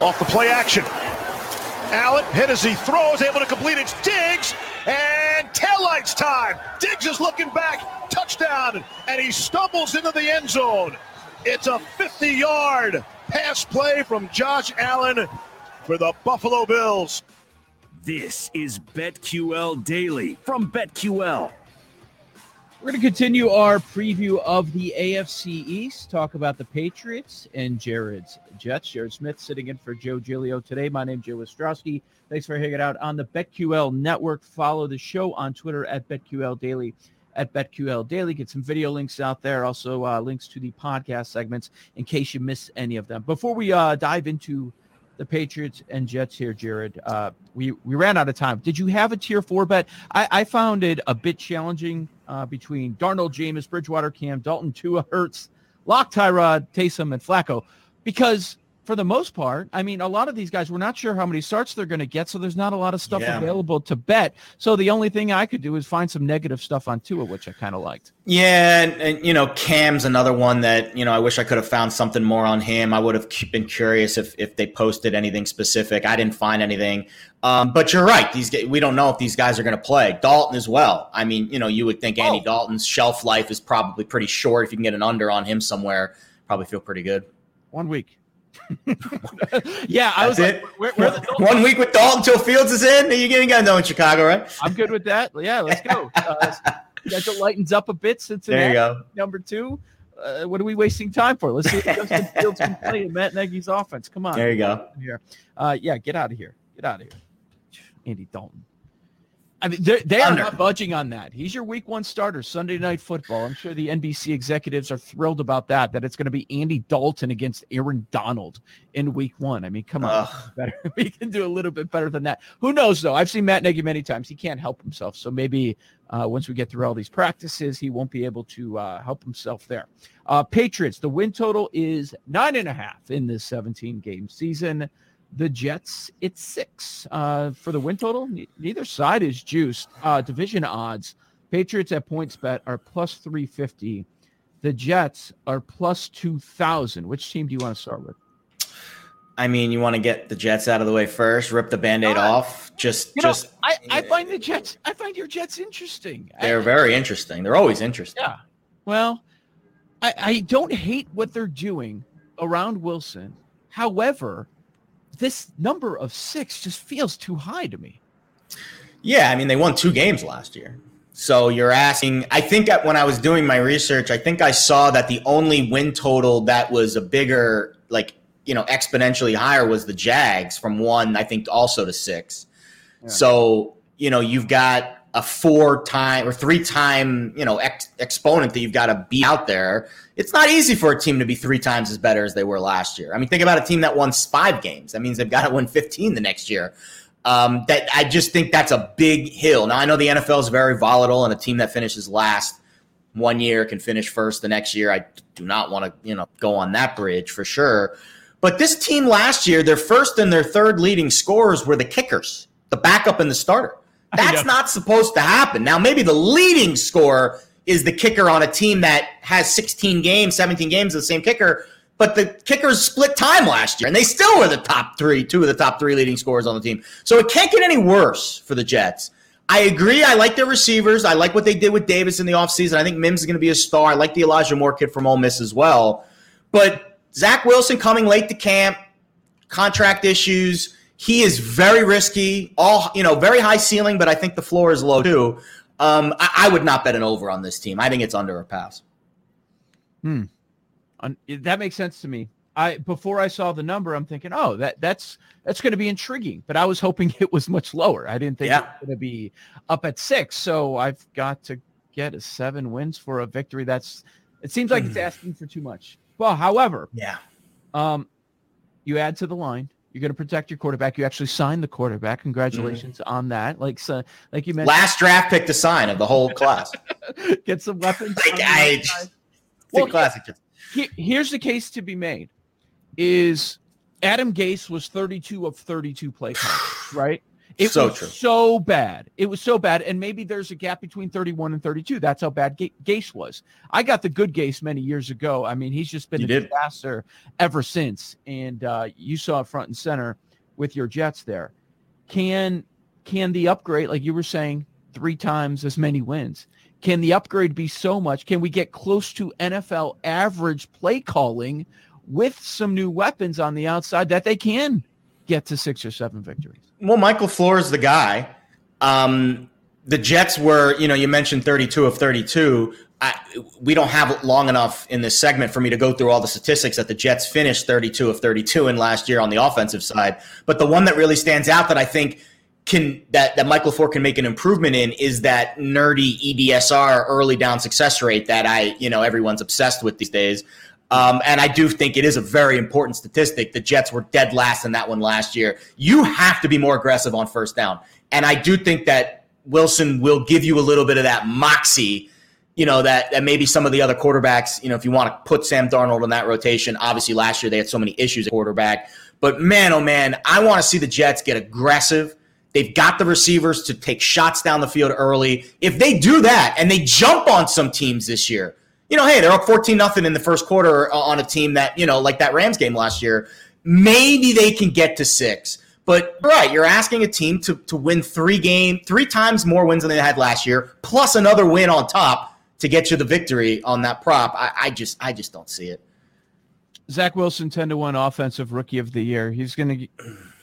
Off the play action. Allen hit as he throws, able to complete it. Diggs and taillights time. Diggs is looking back, touchdown, and he stumbles into the end zone. It's a 50 yard pass play from Josh Allen for the Buffalo Bills. This is BetQL Daily from BetQL. We're going to continue our preview of the AFC East, talk about the Patriots and Jared's Jets. Jared Smith sitting in for Joe Giglio today. My name's Joe Ostrowski. Thanks for hanging out on the BetQL network. Follow the show on Twitter at BetQL Daily, at BetQL Daily. Get some video links out there. Also, uh, links to the podcast segments in case you miss any of them. Before we uh, dive into the Patriots and Jets here, Jared. Uh, we we ran out of time. Did you have a tier four bet? I, I found it a bit challenging uh, between Darnold, Jameis, Bridgewater, Cam, Dalton, Tua, Hurts, Lock, Tyrod, Taysom, and Flacco, because for the most part, I mean, a lot of these guys, we're not sure how many starts they're going to get, so there's not a lot of stuff yeah. available to bet. So the only thing I could do is find some negative stuff on Tua, which I kind of liked. Yeah, and, and, you know, Cam's another one that you know I wish I could have found something more on him. I would have been curious if if they posted anything specific. I didn't find anything. Um, but you're right; these we don't know if these guys are going to play. Dalton as well. I mean, you know, you would think Andy oh. Dalton's shelf life is probably pretty short. If you can get an under on him somewhere, probably feel pretty good. One week. yeah, I was like, where, where one week with Dalton till Fields is in. You getting to know in Chicago, right? I'm good with that. Yeah, let's go. Uh, schedule lightens up a bit. Cincinnati, there you go. Number two. Uh, what are we wasting time for? Let's see if Justin Fields can play in Matt Nagy's offense. Come on. There you go. Here, uh, yeah, get out of here. Get out of here. Andy Dalton. I mean, they're, not budging on that. He's your week one starter, Sunday night football. I'm sure the NBC executives are thrilled about that, that it's going to be Andy Dalton against Aaron Donald in week one. I mean, come on. Better. We can do a little bit better than that. Who knows, though? I've seen Matt Nagy many times. He can't help himself. So maybe uh, once we get through all these practices, he won't be able to uh, help himself there. Uh, Patriots, the win total is nine and a half in this 17 game season the Jets, it's six uh, for the win total. Neither side is juiced. Uh, division odds: Patriots at PointsBet are plus three fifty. The Jets are plus two thousand. Which team do you want to start with? I mean, you want to get the Jets out of the way first, rip the band-aid uh, off. Just, just. Know, I, I find the Jets. I find your Jets interesting. They're I, very interesting. They're always interesting. Yeah. Well, I, I don't hate what they're doing around Wilson. However, this number of six just feels too high to me. Yeah, I mean they won two games last year. So you're asking, I think that when I was doing my research, I think I saw that the only win total that was a bigger, like, you know, exponentially higher was the Jags from one, I think, also to six. Yeah. So, you know, you've got a four time or three time, you know, ex- exponent that you've got to be out there. It's not easy for a team to be three times as better as they were last year. I mean, think about a team that won five games. That means they've got to win 15 the next year. Um, that I just think that's a big hill. Now I know the NFL is very volatile, and a team that finishes last one year can finish first the next year. I do not want to, you know, go on that bridge for sure. But this team last year, their first and their third leading scorers were the kickers, the backup and the starter. That's not supposed to happen. Now, maybe the leading scorer is the kicker on a team that has 16 games, 17 games of the same kicker, but the kickers split time last year, and they still were the top three, two of the top three leading scorers on the team. So it can't get any worse for the Jets. I agree. I like their receivers. I like what they did with Davis in the offseason. I think Mims is going to be a star. I like the Elijah Moore kid from Ole Miss as well. But Zach Wilson coming late to camp, contract issues he is very risky, all you know, very high ceiling, but I think the floor is low too. Um, I, I, would not bet an over on this team. I think it's under a pass. Hmm. That makes sense to me. I before I saw the number, I'm thinking, oh, that that's that's going to be intriguing. But I was hoping it was much lower. I didn't think yeah. it was going to be up at six. So I've got to get a seven wins for a victory. That's it seems like it's hmm. asking for too much. Well, however, yeah, um, you add to the line you're going to protect your quarterback. You actually signed the quarterback. Congratulations mm-hmm. on that. Like so, like you mentioned, last draft pick to sign of the whole class. Get some weapons. like I, well, classic. here's the case to be made: is Adam Gase was 32 of 32 play calls, right? It So was true. so bad. It was so bad. And maybe there's a gap between 31 and 32. That's how bad Ga- Gase was. I got the good Gase many years ago. I mean, he's just been You a did. disaster ever since. And uh, you saw it front and center with your Jets there. Can can the upgrade, like you were saying, three times as many wins? Can the upgrade be so much? Can we get close to NFL average play calling with some new weapons on the outside that they can get to six or seven victories? Well, Mike LaFleur is the guy. Um, the Jets were, you know, you mentioned 32 of 32. I, we don't have long enough in this segment for me to go through all the statistics that the Jets finished 32 of 32 in last year on the offensive side. But the one that really stands out that I think can that that Mike LaFleur can make an improvement in is that nerdy EDSR early down success rate that I, you know, everyone's obsessed with these days. Um, and I do think it is a very important statistic. The Jets were dead last in that one last year. You have to be more aggressive on first down. And I do think that Wilson will give you a little bit of that moxie, you know, that, that maybe some of the other quarterbacks, you know, if you want to put Sam Darnold in that rotation, obviously last year they had so many issues at quarterback. But man, oh man, I want to see the Jets get aggressive. They've got the receivers to take shots down the field early. If they do that and they jump on some teams this year, you know, hey, they're up 14 nothing in the first quarter on a team that, you know, like that Rams game last year. Maybe they can get to six. But right, you're asking a team to, to win three game, three times more wins than they had last year, plus another win on top to get you the victory on that prop. I, I just I just don't see it. Zach Wilson, ten to one offensive rookie of the year. He's gonna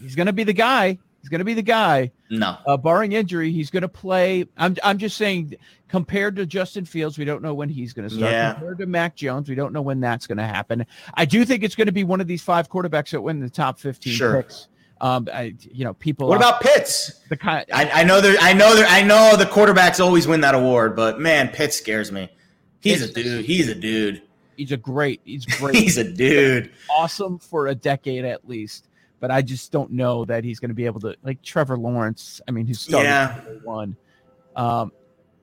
he's gonna be the guy. He's gonna be the guy. No. Uh, barring injury, he's gonna play. I'm I'm just saying, compared to Justin Fields, we don't know when he's gonna start. Yeah. Compared to Mac Jones, we don't know when that's gonna happen. I do think it's gonna be one of these five quarterbacks that win the top fifteen Sure. picks. Um, I, you know, people. What about Pitts? the kind? I, I know there I know there I know the quarterbacks always win that award, but man, Pitts scares me. He's a dude. He's a dude. he's a great. He's great. He's a dude. awesome for a decade at least. But I just don't know that he's going to be able to like Trevor Lawrence. I mean, he's started Yeah. one. Um,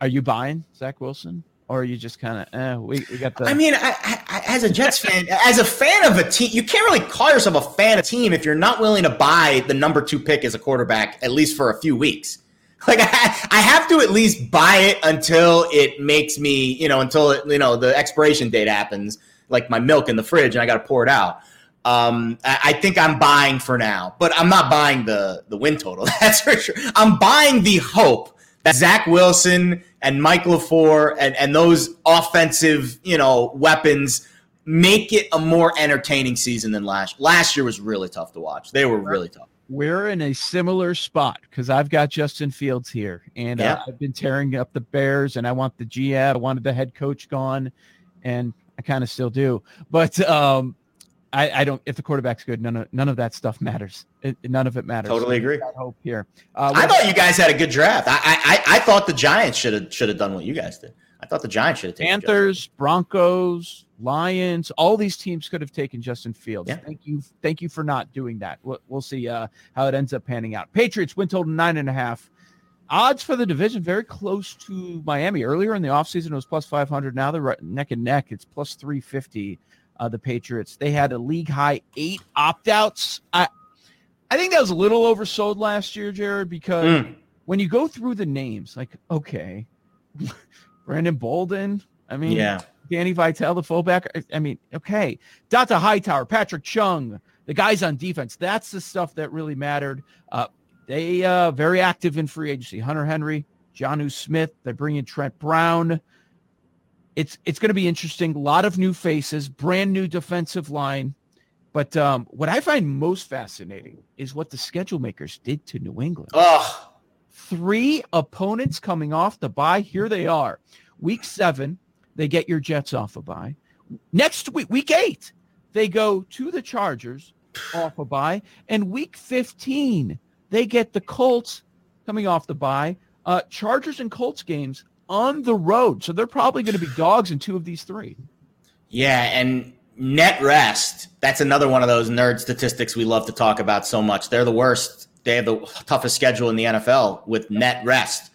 are you buying Zach Wilson, or are you just kind of eh? We, we got the. I mean, I, I, as a Jets fan, as a fan of a team, you can't really call yourself a fan of a team if you're not willing to buy the number two pick as a quarterback at least for a few weeks. Like I, I have to at least buy it until it makes me, you know, until it, you know the expiration date happens, like my milk in the fridge, and I got to pour it out. Um, I, I think I'm buying for now, but I'm not buying the the win total. That's for sure. I'm buying the hope that Zach Wilson and Mike LaFleur and, and those offensive, you know, weapons make it a more entertaining season than last. Last year was really tough to watch. They were really tough. we're in a similar spot because I've got Justin Fields here, and Yeah. uh, I've been tearing up the Bears, and I want the GM, I wanted the head coach gone, and I kind of still do. But um, I, I don't. If the quarterback's good, none of none of that stuff matters. It, none of it matters. Totally agree. Got hope here. Uh, I thought you guys had a good draft. I I, I- thought the Giants should have should have done what you guys did. I thought the Giants should have taken Justin. Panthers, Broncos, Lions, all these teams could have taken Justin Fields. Yeah. Thank you, thank you for not doing that. We'll, we'll see uh, how it ends up panning out. Patriots win total nine and a half. Odds for the division very close to Miami. Earlier in the offseason, it was plus 500. Now they're right neck and neck. It's plus 350. Uh, the Patriots. They had a league high eight opt outs. I, I think that was a little oversold last year, Jared, because Mm. when you go through the names, like, okay, Brandon Bolden. I mean, Yeah. Danny Vitale, the fullback. I, I mean, okay. Dont'a Hightower, Patrick Chung, the guys on defense. That's the stuff that really mattered. Uh, they uh very active in free agency. Hunter Henry, Jonnu Smith. they bring in Trent Brown. It's it's going to be interesting. A lot of new faces, brand new defensive line. But um, what I find most fascinating is what the schedule makers did to New England Ugh. Three opponents coming off the bye. Here they are. Week seven, they get your Jets off a bye. Next week, week eight, they go to the Chargers off a bye. And week 15, they get the Colts coming off the bye. Uh, Chargers and Colts games on the road. So they're probably going to be dogs in two of these three. Yeah, and net rest. That's another one of those nerd statistics we love to talk about so much. They're the worst. They have the toughest schedule in the NFL with net rest,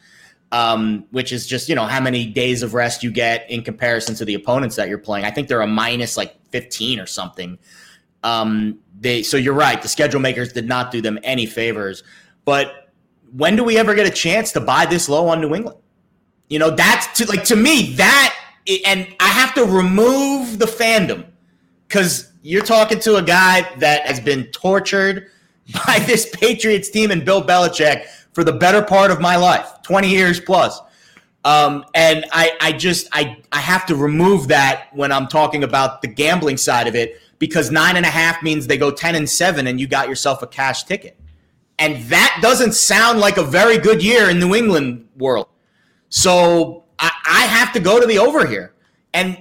um, which is just you know how many days of rest you get in comparison to the opponents that you're playing. I think they're a minus like 15 or something. Um, they so you're right. The schedule makers did not do them any favors, but when do we ever get a chance to buy this low on New England? You know, that's to, like to me that, and I have to remove the fandom because you're talking to a guy that has been tortured by this Patriots team and Bill Belichick for the better part of my life, 20 years plus. Um, and I, I just I, I have to remove that when I'm talking about the gambling side of it because nine and a half means they go 10 and seven and you got yourself a cash ticket. And that doesn't sound like a very good year in New England world. So I, I have to go to the over here. And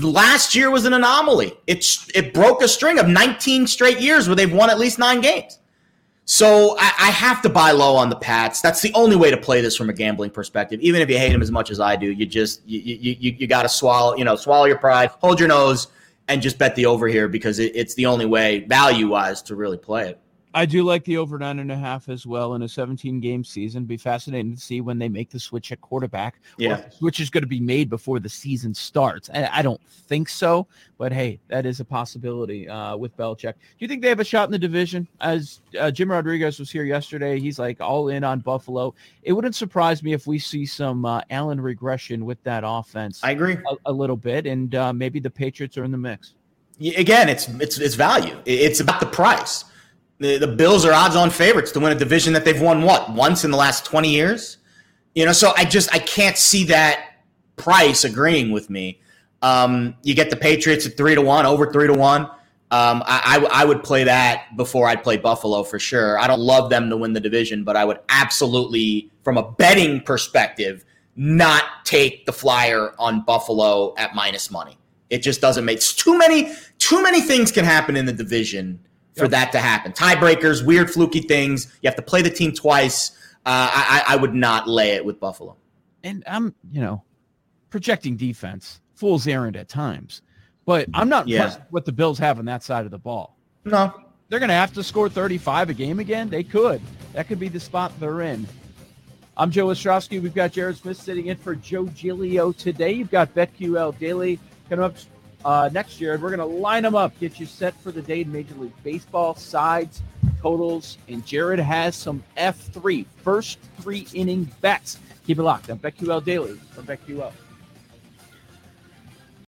last year was an anomaly. It, it broke a string of 19 straight years where they've won at least nine games. So I, I, have to buy low on the Pats. That's the only way to play this from a gambling perspective. Even if you hate them as much as I do, you just you you, you, you got to swallow you know swallow your pride, hold your nose, and just bet the over here because it, it's the only way value wise to really play it. I do like the over nine and a half as well in a 17 game season. Be fascinating to see when they make the switch at quarterback. Yeah, switch is going to be made before the season starts. And I don't think so, but hey, that is a possibility uh, with Belichick. Do you think they have a shot in the division? As uh, Jim Rodriguez was here yesterday, he's like all in on Buffalo. It wouldn't surprise me if we see some uh, Allen regression with that offense. I agree a, a little bit, and uh, maybe the Patriots are in the mix. Again, it's it's it's value. It's about the price the, the Bills are odds on favorites to win a division that they've won what once in the last 20 years. You know, so I just I can't see that price agreeing with me. Um, you get the Patriots at three to one, over three to one. Um, I, I, I would play that before I'd play Buffalo for sure. I don't love them to win the division, but I would absolutely, from a betting perspective, not take the flyer on Buffalo at minus money. It just doesn't make too many too many things can happen in the division for yep. that to happen. Tiebreakers, weird, fluky things. You have to play the team twice. Uh, I, I would not lay it with Buffalo. And I'm, you know, projecting defense, fool's errand at times. But I'm not yeah. what the Bills have on that side of the ball. No. They're going to have to score 35 a game again. They could. That could be the spot they're in. I'm Joe Ostrowski. We've got Jared Smith sitting in for Joe Giglio today. You've got BetQL Daily coming up uh, next year. And We're going to line them up, get you set for the day in Major League Baseball, sides, totals, and Jared has some F3, first three inning bets. Keep it locked on BetQL Daily from BetQL.